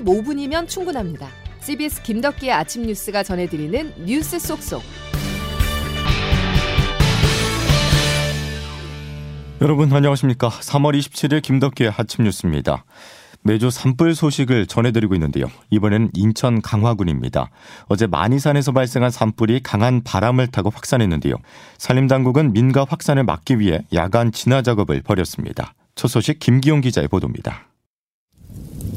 15분이면 충분합니다. CBS 김덕기의 아침 뉴스가 전해드리는 뉴스 속속. 여러분 안녕하십니까? 3월 27일 김덕기의 아침 뉴스입니다. 매주 산불 소식을 전해드리고 있는데요. 이번에는 인천 강화군입니다. 어제 만이산에서 발생한 산불이 강한 바람을 타고 확산했는데요. 산림당국은 민가 확산을 막기 위해 야간 진화 작업을 벌였습니다. 첫 소식 김기용 기자의 보도입니다.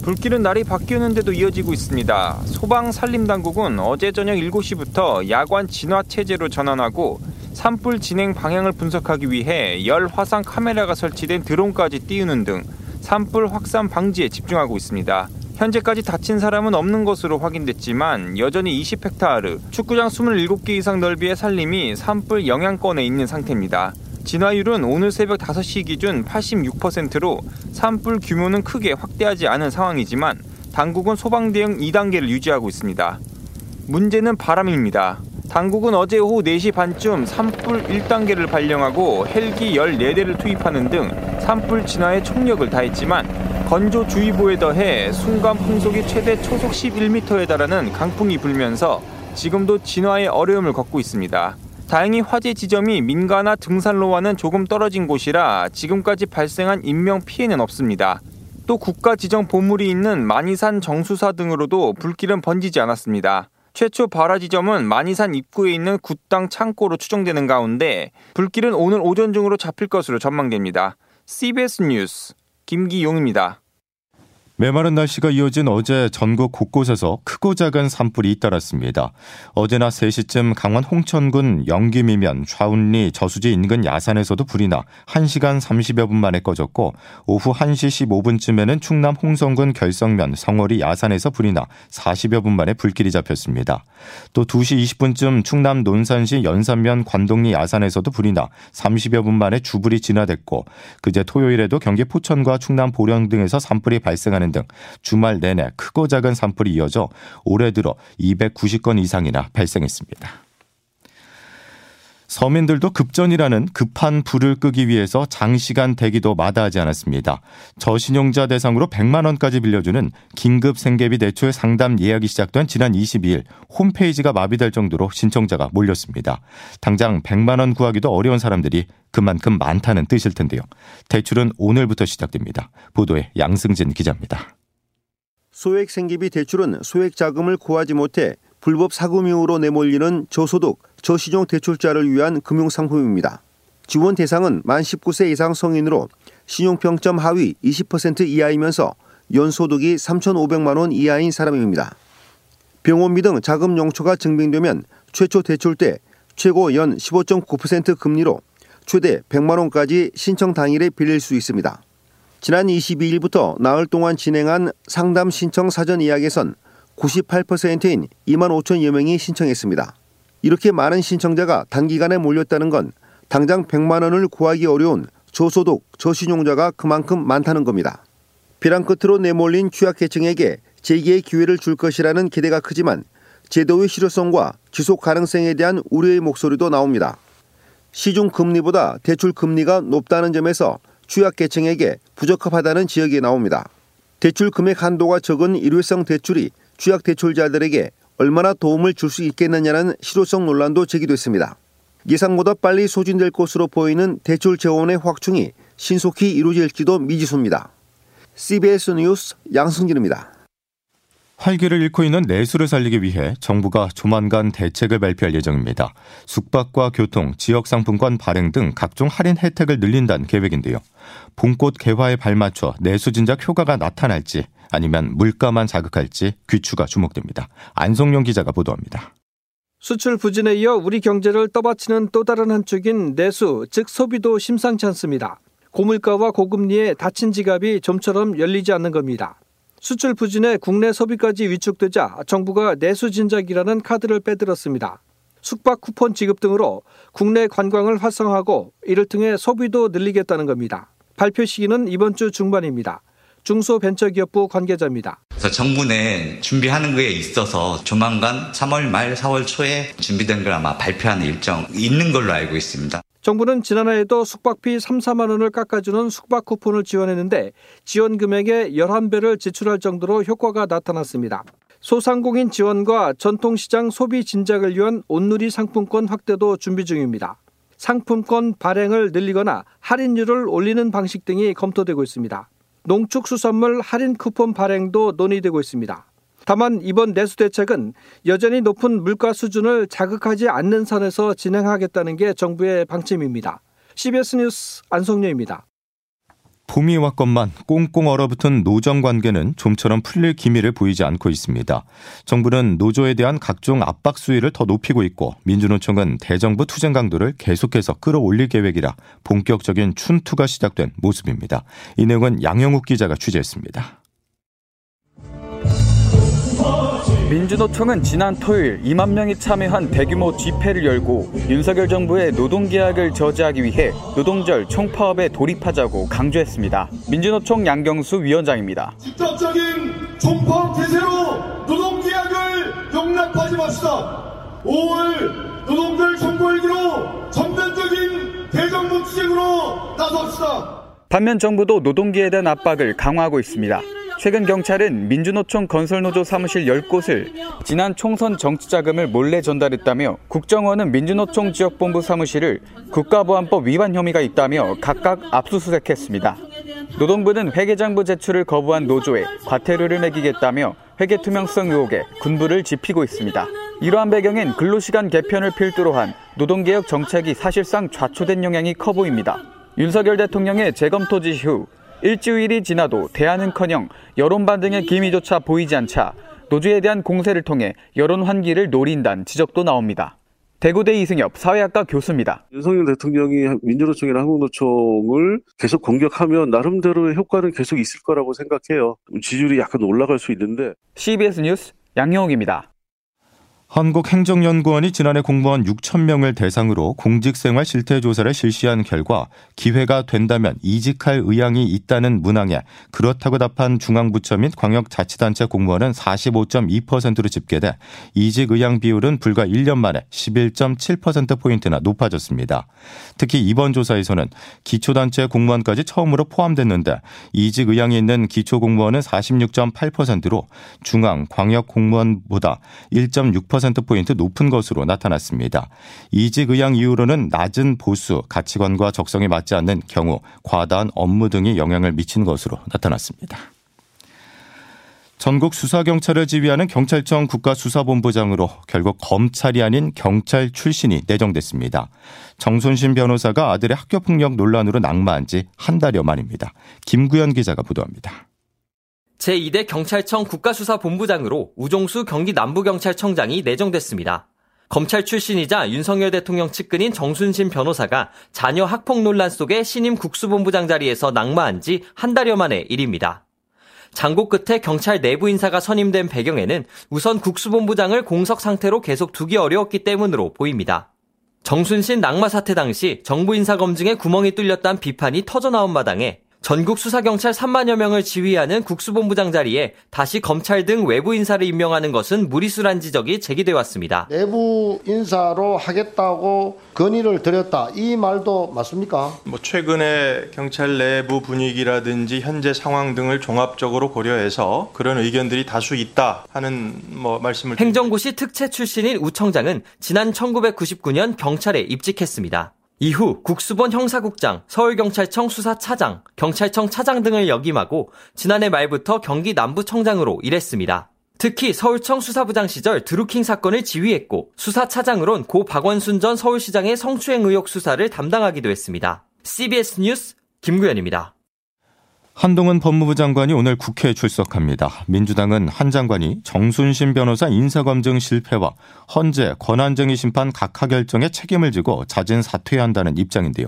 불길은 날이 바뀌었는데도 이어지고 있습니다. 소방 산림 당국은 어제 저녁 7시부터 야간 진화 체제로 전환하고 산불 진행 방향을 분석하기 위해 열 화상 카메라가 설치된 드론까지 띄우는 등 산불 확산 방지에 집중하고 있습니다. 현재까지 다친 사람은 없는 것으로 확인됐지만 여전히 20헥타르, 축구장 27개 이상 넓이의 산림이 산불 영향권에 있는 상태입니다. 진화율은 오늘 새벽 5시 기준 86%로 산불 규모는 크게 확대하지 않은 상황이지만 당국은 소방 대응 2단계를 유지하고 있습니다. 문제는 바람입니다. 당국은 어제 오후 4시 반쯤 산불 1단계를 발령하고 헬기 14대를 투입하는 등 산불 진화에 총력을 다했지만 건조주의보에 더해 순간 풍속이 최대 초속 11m에 달하는 강풍이 불면서 지금도 진화에 어려움을 겪고 있습니다. 다행히 화재 지점이 민가나 등산로와는 조금 떨어진 곳이라 지금까지 발생한 인명 피해는 없습니다. 또 국가 지정 보물이 있는 만이산 정수사 등으로도 불길은 번지지 않았습니다. 최초 발화 지점은 만이산 입구에 있는 굿당 창고로 추정되는 가운데 불길은 오늘 오전 중으로 잡힐 것으로 전망됩니다. CBS 뉴스 김기용입니다. 메마른 날씨가 이어진 어제 전국 곳곳에서 크고 작은 산불이 잇따랐습니다. 어제나 3시쯤 강원 홍천군 영김이면 좌운리 저수지 인근 야산에서도 불이 나 1시간 30여 분 만에 꺼졌고 오후 1시 15분쯤에는 충남 홍성군 결성면 성월이 야산에서 불이 나 40여 분 만에 불길이 잡혔습니다. 또 2시 20분쯤 충남 논산시 연산면 관동리 야산에서도 불이 나 30여 분 만에 주불이 진화됐고 그제 토요일에도 경기 포천과 충남 보령 등에서 산불이 발생하는 등 주말 내내 크고 작은 산불이 이어져 올해 들어 290건 이상이나 발생했습니다. 서민들도 급전이라는 급한 불을 끄기 위해서 장시간 대기도 마다하지 않았습니다. 저신용자 대상으로 100만 원까지 빌려주는 긴급 생계비 대출 상담 예약이 시작된 지난 22일 홈페이지가 마비될 정도로 신청자가 몰렸습니다. 당장 100만 원 구하기도 어려운 사람들이 그만큼 많다는 뜻일 텐데요. 대출은 오늘부터 시작됩니다. 보도에 양승진 기자입니다. 소액 생계비 대출은 소액 자금을 구하지 못해 불법 사금융으로 내몰리는 저소득, 저시종 대출자를 위한 금융상품입니다. 지원 대상은 만 19세 이상 성인으로 신용평점 하위 20% 이하이면서 연소득이 3,500만 원 이하인 사람입니다. 병원비 등 자금 용처가 증빙되면 최초 대출 때 최고 연 15.9% 금리로 최대 100만 원까지 신청 당일에 빌릴 수 있습니다. 지난 22일부터 나흘 동안 진행한 상담 신청 사전 예약에선 98%인 2만 5천여 명이 신청했습니다. 이렇게 많은 신청자가 단기간에 몰렸다는 건 당장 100만 원을 구하기 어려운 저소득, 저신용자가 그만큼 많다는 겁니다. 벼랑 끝으로 내몰린 취약계층에게 재기의 기회를 줄 것이라는 기대가 크지만 제도의 실효성과 지속 가능성에 대한 우려의 목소리도 나옵니다. 시중 금리보다 대출 금리가 높다는 점에서 취약계층에게 부적합하다는 지적이 나옵니다. 대출 금액 한도가 적은 일회성 대출이 취약 대출자들에게 얼마나 도움을 줄 수 있겠느냐는 실효성 논란도 제기됐습니다. 예상보다 빨리 소진될 것으로 보이는 대출 재원의 확충이 신속히 이루어질지도 미지수입니다. CBS 뉴스 양승진입니다. 활기를 잃고 있는 내수를 살리기 위해 정부가 조만간 대책을 발표할 예정입니다. 숙박과 교통, 지역 상품권 발행 등 각종 할인 혜택을 늘린다는 계획인데요. 봄꽃 개화에 발맞춰 내수 진작 효과가 나타날지 아니면 물가만 자극할지 귀추가 주목됩니다. 안성용 기자가 보도합니다. 수출 부진에 이어 우리 경제를 떠받치는 또 다른 한쪽인 내수, 즉 소비도 심상치 않습니다. 고물가와 고금리에 닫힌 지갑이 좀처럼 열리지 않는 겁니다. 수출 부진에 국내 소비까지 위축되자 정부가 내수 진작이라는 카드를 빼들었습니다. 숙박 쿠폰 지급 등으로 국내 관광을 활성화하고 이를 통해 소비도 늘리겠다는 겁니다. 발표 시기는 이번 주 중반입니다. 중소벤처기업부 관계자입니다. 그래서 정부 내 준비하는 거에 있어서 조만간 3월 말 4월 초에 준비된 걸 아마 발표하는 일정 있는 걸로 알고 있습니다. 정부는 지난해에도 숙박비 3, 4만 원을 깎아주는 숙박 쿠폰을 지원했는데 지원 금액의 11배를 지출할 정도로 효과가 나타났습니다. 소상공인 지원과 전통시장 소비 진작을 위한 온누리 상품권 확대도 준비 중입니다. 상품권 발행을 늘리거나 할인율을 올리는 방식 등이 검토되고 있습니다. 농축수산물 할인 쿠폰 발행도 논의되고 있습니다. 다만 이번 내수 대책은 여전히 높은 물가 수준을 자극하지 않는 선에서 진행하겠다는 게 정부의 방침입니다. CBS 뉴스 안성료입니다. 봄이 왔건만 꽁꽁 얼어붙은 노정 관계는 좀처럼 풀릴 기미를 보이지 않고 있습니다. 정부는 노조에 대한 각종 압박 수위를 더 높이고 있고 민주노총은 대정부 투쟁 강도를 계속해서 끌어올릴 계획이라 본격적인 춘투가 시작된 모습입니다. 이 내용은 양영욱 기자가 취재했습니다. 민주노총은 지난 토요일 2만 명이 참여한 대규모 집회를 열고 윤석열 정부의 노동계약을 저지하기 위해 노동절 총파업에 돌입하자고 강조했습니다. 민주노총 양경수 위원장입니다. 직접적인 총파업 대세로 노동계약을 용납하지 맙시다. 5월 노동절 선거일기로 전면적인 대정부 투쟁으로 나섭시다. 반면 정부도 노동계에 대한 압박을 강화하고 있습니다. 최근 경찰은 민주노총 건설노조 사무실 10곳을 지난 총선 정치자금을 몰래 전달했다며 국정원은 민주노총 지역본부 사무실을 국가보안법 위반 혐의가 있다며 각각 압수수색했습니다. 노동부는 회계장부 제출을 거부한 노조에 과태료를 매기겠다며 회계 투명성 의혹에 군부를 짚히고 있습니다. 이러한 배경엔 근로시간 개편을 필두로 한 노동개혁 정책이 사실상 좌초된 영향이 커 보입니다. 윤석열 대통령의 재검토 지시 후 일주일이 지나도 대안은커녕 여론 반등의 기미조차 보이지 않자 노조에 대한 공세를 통해 여론 환기를 노린다는 지적도 나옵니다. 대구대 이승엽 사회학과 교수입니다. 윤석열 대통령이 민주노총이나 한국노총을 계속 공격하면 나름대로의 효과는 계속 있을 거라고 생각해요. 지지율이 약간 올라갈 수 있는데. CBS 뉴스 양영욱입니다. 한국행정연구원이 지난해 공무원 6천 명을 대상으로 공직생활 실태 조사를 실시한 결과 기회가 된다면 이직할 의향이 있다는 문항에 그렇다고 답한 중앙부처 및 광역자치단체 공무원은 45.2%로 집계돼 이직 의향 비율은 불과 1년 만에 11.7%포인트나 높아졌습니다. 특히 이번 조사에서는 기초단체 공무원까지 처음으로 포함됐는데 이직 의향이 있는 기초공무원은 46.8%로 중앙, 광역 공무원보다 1.6% 1%포인트 높은 것으로 나타났습니다. 이직 의향 이후로는 낮은 보수, 가치관과 적성에 맞지 않는 경우 과다한 업무 등이 영향을 미친 것으로 나타났습니다. 전국 수사경찰을 지휘하는 경찰청 국가수사본부장으로 결국 검찰이 아닌 경찰 출신이 내정됐습니다. 정순신 변호사가 아들의 학교폭력 논란으로 낙마한 지 한 달여 만입니다. 김구현 기자가 보도합니다. 제2대 경찰청 국가수사본부장으로 우종수 경기 남부경찰청장이 내정됐습니다. 검찰 출신이자 윤석열 대통령 측근인 정순신 변호사가 자녀 학폭 논란 속에 신임 국수본부장 자리에서 낙마한 지 한 달여 만의 일입니다. 장고 끝에 경찰 내부 인사가 선임된 배경에는 우선 국수본부장을 공석 상태로 계속 두기 어려웠기 때문으로 보입니다. 정순신 낙마 사태 당시 정부 인사 검증에 구멍이 뚫렸다는 비판이 터져나온 마당에 전국 수사경찰 3만여 명을 지휘하는 국수본부장 자리에 다시 검찰 등 외부 인사를 임명하는 것은 무리수란 지적이 제기돼 왔습니다. 내부 인사로 하겠다고 건의를 드렸다. 이 말도 맞습니까? 뭐 최근에 경찰 내부 분위기라든지 현재 상황 등을 종합적으로 고려해서 그런 의견들이 다수 있다 하는 뭐 말씀을 행정고시 특채 출신인 우 청장은 지난 1999년 경찰에 입직했습니다. 이후 국수본 형사국장, 서울경찰청 수사차장, 경찰청 차장 등을 역임하고 지난해 말부터 경기 남부청장으로 일했습니다. 특히 서울청 수사부장 시절 드루킹 사건을 지휘했고 수사차장으론 고 박원순 전 서울시장의 성추행 의혹 수사를 담당하기도 했습니다. CBS 뉴스 김구현입니다. 한동훈 법무부 장관이 오늘 국회에 출석합니다. 민주당은 한 장관이 정순신 변호사 인사검증 실패와 헌재 권한쟁의 심판 각하 결정에 책임을 지고 자진 사퇴해야 한다는 입장인데요.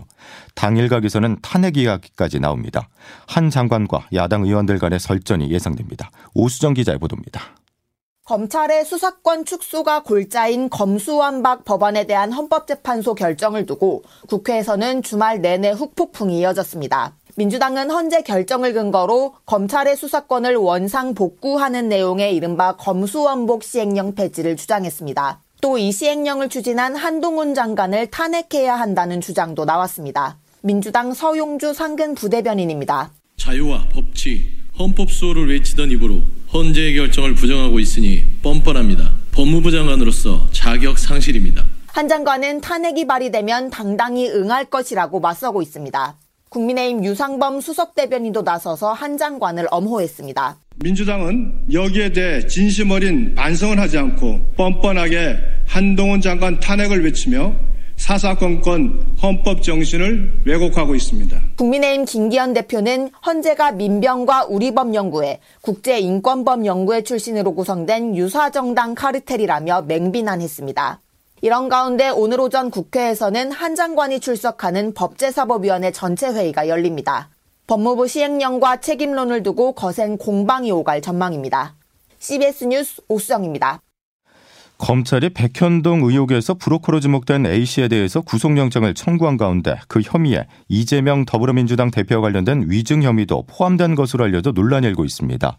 당일각에서는 탄핵 이야기까지 나옵니다. 한 장관과 야당 의원들 간의 설전이 예상됩니다. 오수정 기자의 보도입니다. 검찰의 수사권 축소가 골자인 검수완박 법안에 대한 헌법재판소 결정을 두고 국회에서는 주말 내내 훅폭풍이 이어졌습니다. 민주당은 헌재 결정을 근거로 검찰의 수사권을 원상 복구하는 내용의 이른바 검수원복 시행령 폐지를 주장했습니다. 또 이 시행령을 추진한 한동훈 장관을 탄핵해야 한다는 주장도 나왔습니다. 민주당 서용주 상근 부대변인입니다. 자유와 법치, 헌법 수호를 외치던 입으로 헌재의 결정을 부정하고 있으니 뻔뻔합니다. 법무부 장관으로서 자격 상실입니다. 한 장관은 탄핵이 발의되면 당당히 응할 것이라고 맞서고 있습니다. 국민의힘 유상범 수석 대변인도 나서서 한 장관을 엄호했습니다. 민주당은 여기에 대해 진심 어린 반성을 하지 않고 뻔뻔하게 한동훈 장관 탄핵을 외치며 사사건건 헌법 정신을 왜곡하고 있습니다. 국민의힘 김기현 대표는 헌재가 민병과 우리법연구회, 국제인권법연구회 출신으로 구성된 유사정당 카르텔이라며 맹비난했습니다. 이런 가운데 오늘 오전 국회에서는 한 장관이 출석하는 법제사법위원회 전체 회의가 열립니다. 법무부 시행령과 책임론을 두고 거센 공방이 오갈 전망입니다. CBS 뉴스 오수정입니다. 검찰이 백현동 의혹에서 브로커로 지목된 A씨에 대해서 구속영장을 청구한 가운데 그 혐의에 이재명 더불어민주당 대표와 관련된 위증 혐의도 포함된 것으로 알려져 논란이 일고 있습니다.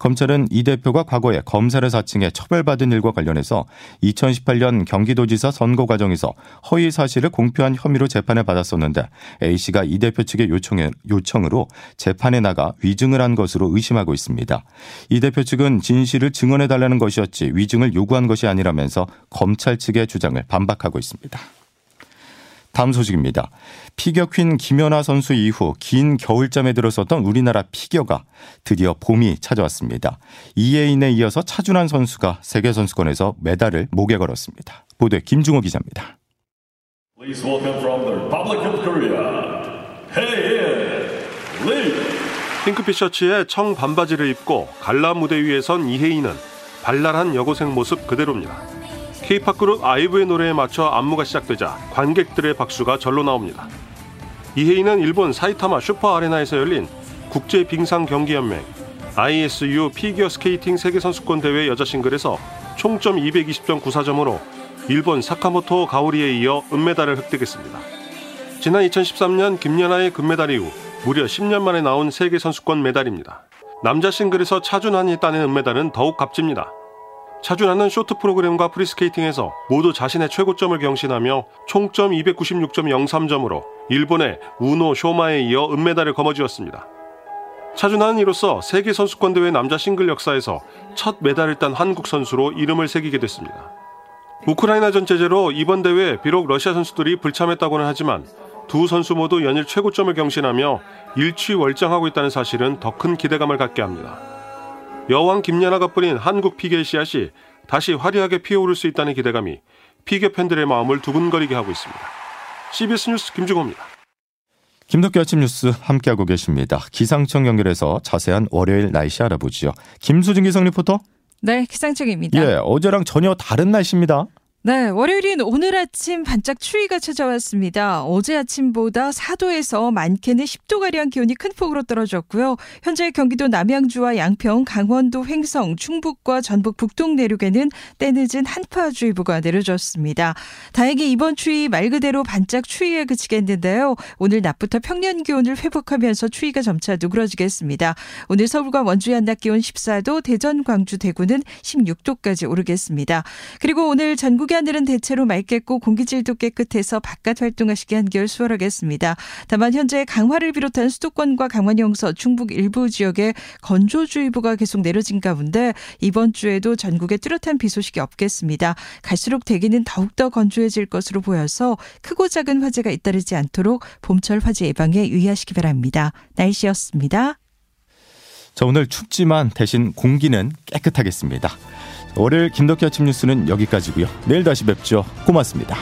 검찰은 이 대표가 과거에 검사를 사칭해 처벌받은 일과 관련해서 2018년 경기도지사 선거 과정에서 허위 사실을 공표한 혐의로 재판을 받았었는데 A씨가 이 대표 측의 요청에, 요청으로 재판에 나가 위증을 한 것으로 의심하고 있습니다. 이 대표 측은 진실을 증언해 달라는 것이었지 위증을 요구한 것이 아니라 아니라면서 검찰 측의 주장을 반박하고 있습니다. 다음 소식입니다. 피겨 퀸 김연아 선수 이후 긴 겨울잠에 들었었던 우리나라 피겨가 드디어 봄이 찾아왔습니다. 이예인에 이어서 차준환 선수가 세계선수권에서 메달을 목에 걸었습니다. 보도에 김중호 기자입니다. Please welcome from the Republic of Korea, 핑크빛 셔츠에 청 반바지를 입고 갈라 무대 위에 선 이혜인은 발랄한 여고생 모습 그대로입니다. K-팝 그룹 아이브의 노래에 맞춰 안무가 시작되자 관객들의 박수가 절로 나옵니다. 이해인은 일본 사이타마 슈퍼 아레나에서 열린 국제 빙상 경기 연맹 ISU 피겨 스케이팅 세계 선수권 대회 여자 싱글에서 총점 220.94점으로 일본 사카모토 가오리에 이어 은메달을 획득했습니다. 지난 2013년 김연아의 금메달 이후 무려 10년 만에 나온 세계 선수권 메달입니다. 남자 싱글에서 차준환이 따낸 은메달은 더욱 값집니다. 차준환은 쇼트 프로그램과 프리스케이팅에서 모두 자신의 최고점을 경신하며 총점 296.03점으로 일본의 우노 쇼마에 이어 은메달을 거머쥐었습니다. 차준환은 이로써 세계 선수권 대회 남자 싱글 역사에서 첫 메달을 딴 한국 선수로 이름을 새기게 됐습니다. 우크라이나 전 체제로 이번 대회에 비록 러시아 선수들이 불참했다고는 하지만 두 선수 모두 연일 최고점을 경신하며 일취월장하고 있다는 사실은 더 큰 기대감을 갖게 합니다. 여왕 김연아가 뿌린 한국 피겨의 씨앗이 다시 화려하게 피어오를 수 있다는 기대감이 피겨 팬들의 마음을 두근거리게 하고 있습니다. CBS 뉴스 김주호입니다. 김덕기 아침 뉴스 함께하고 계십니다. 기상청 연결해서 자세한 월요일 날씨 알아보죠. 김수진 기상 리포터. 네, 기상청입니다. 예, 어제랑 전혀 다른 날씨입니다. 네, 월요일인 오늘 아침 반짝 추위가 찾아왔습니다. 어제 아침보다 4도에서 많게는 10도가량 기온이 큰 폭으로 떨어졌고요. 현재 경기도 남양주와 양평, 강원도 횡성, 충북과 전북 북동 내륙에는 때늦은 한파주의보가 내려졌습니다. 다행히 이번 추위 말 그대로 반짝 추위에 그치겠는데요. 오늘 낮부터 평년 기온을 회복하면서 추위가 점차 누그러지겠습니다. 오늘 서울과 원주의 한낮 기온 14도, 대전, 광주, 대구는 16도까지 오르겠습니다. 그리고 오늘 전국의 하늘은 대체로 맑겠고 공기질도 깨끗해서 바깥 활동하시기 한결 수월하겠습니다. 다만 현재 강화를 비롯한 수도권과 강원 영서, 충북 일부 지역에 건조주의보가 계속 내려진 가운데 이번 주에도 전국에 뚜렷한 비 소식이 없겠습니다. 갈수록 대기는 더욱더 건조해질 것으로 보여서 크고 작은 화재가 잇따르지 않도록 봄철 화재 예방에 유의하시기 바랍니다. 날씨였습니다. 자, 오늘 춥지만 대신 공기는 깨끗하겠습니다. 월요일 김덕기 아침 뉴스는 여기까지고요. 내일 다시 뵙죠. 고맙습니다.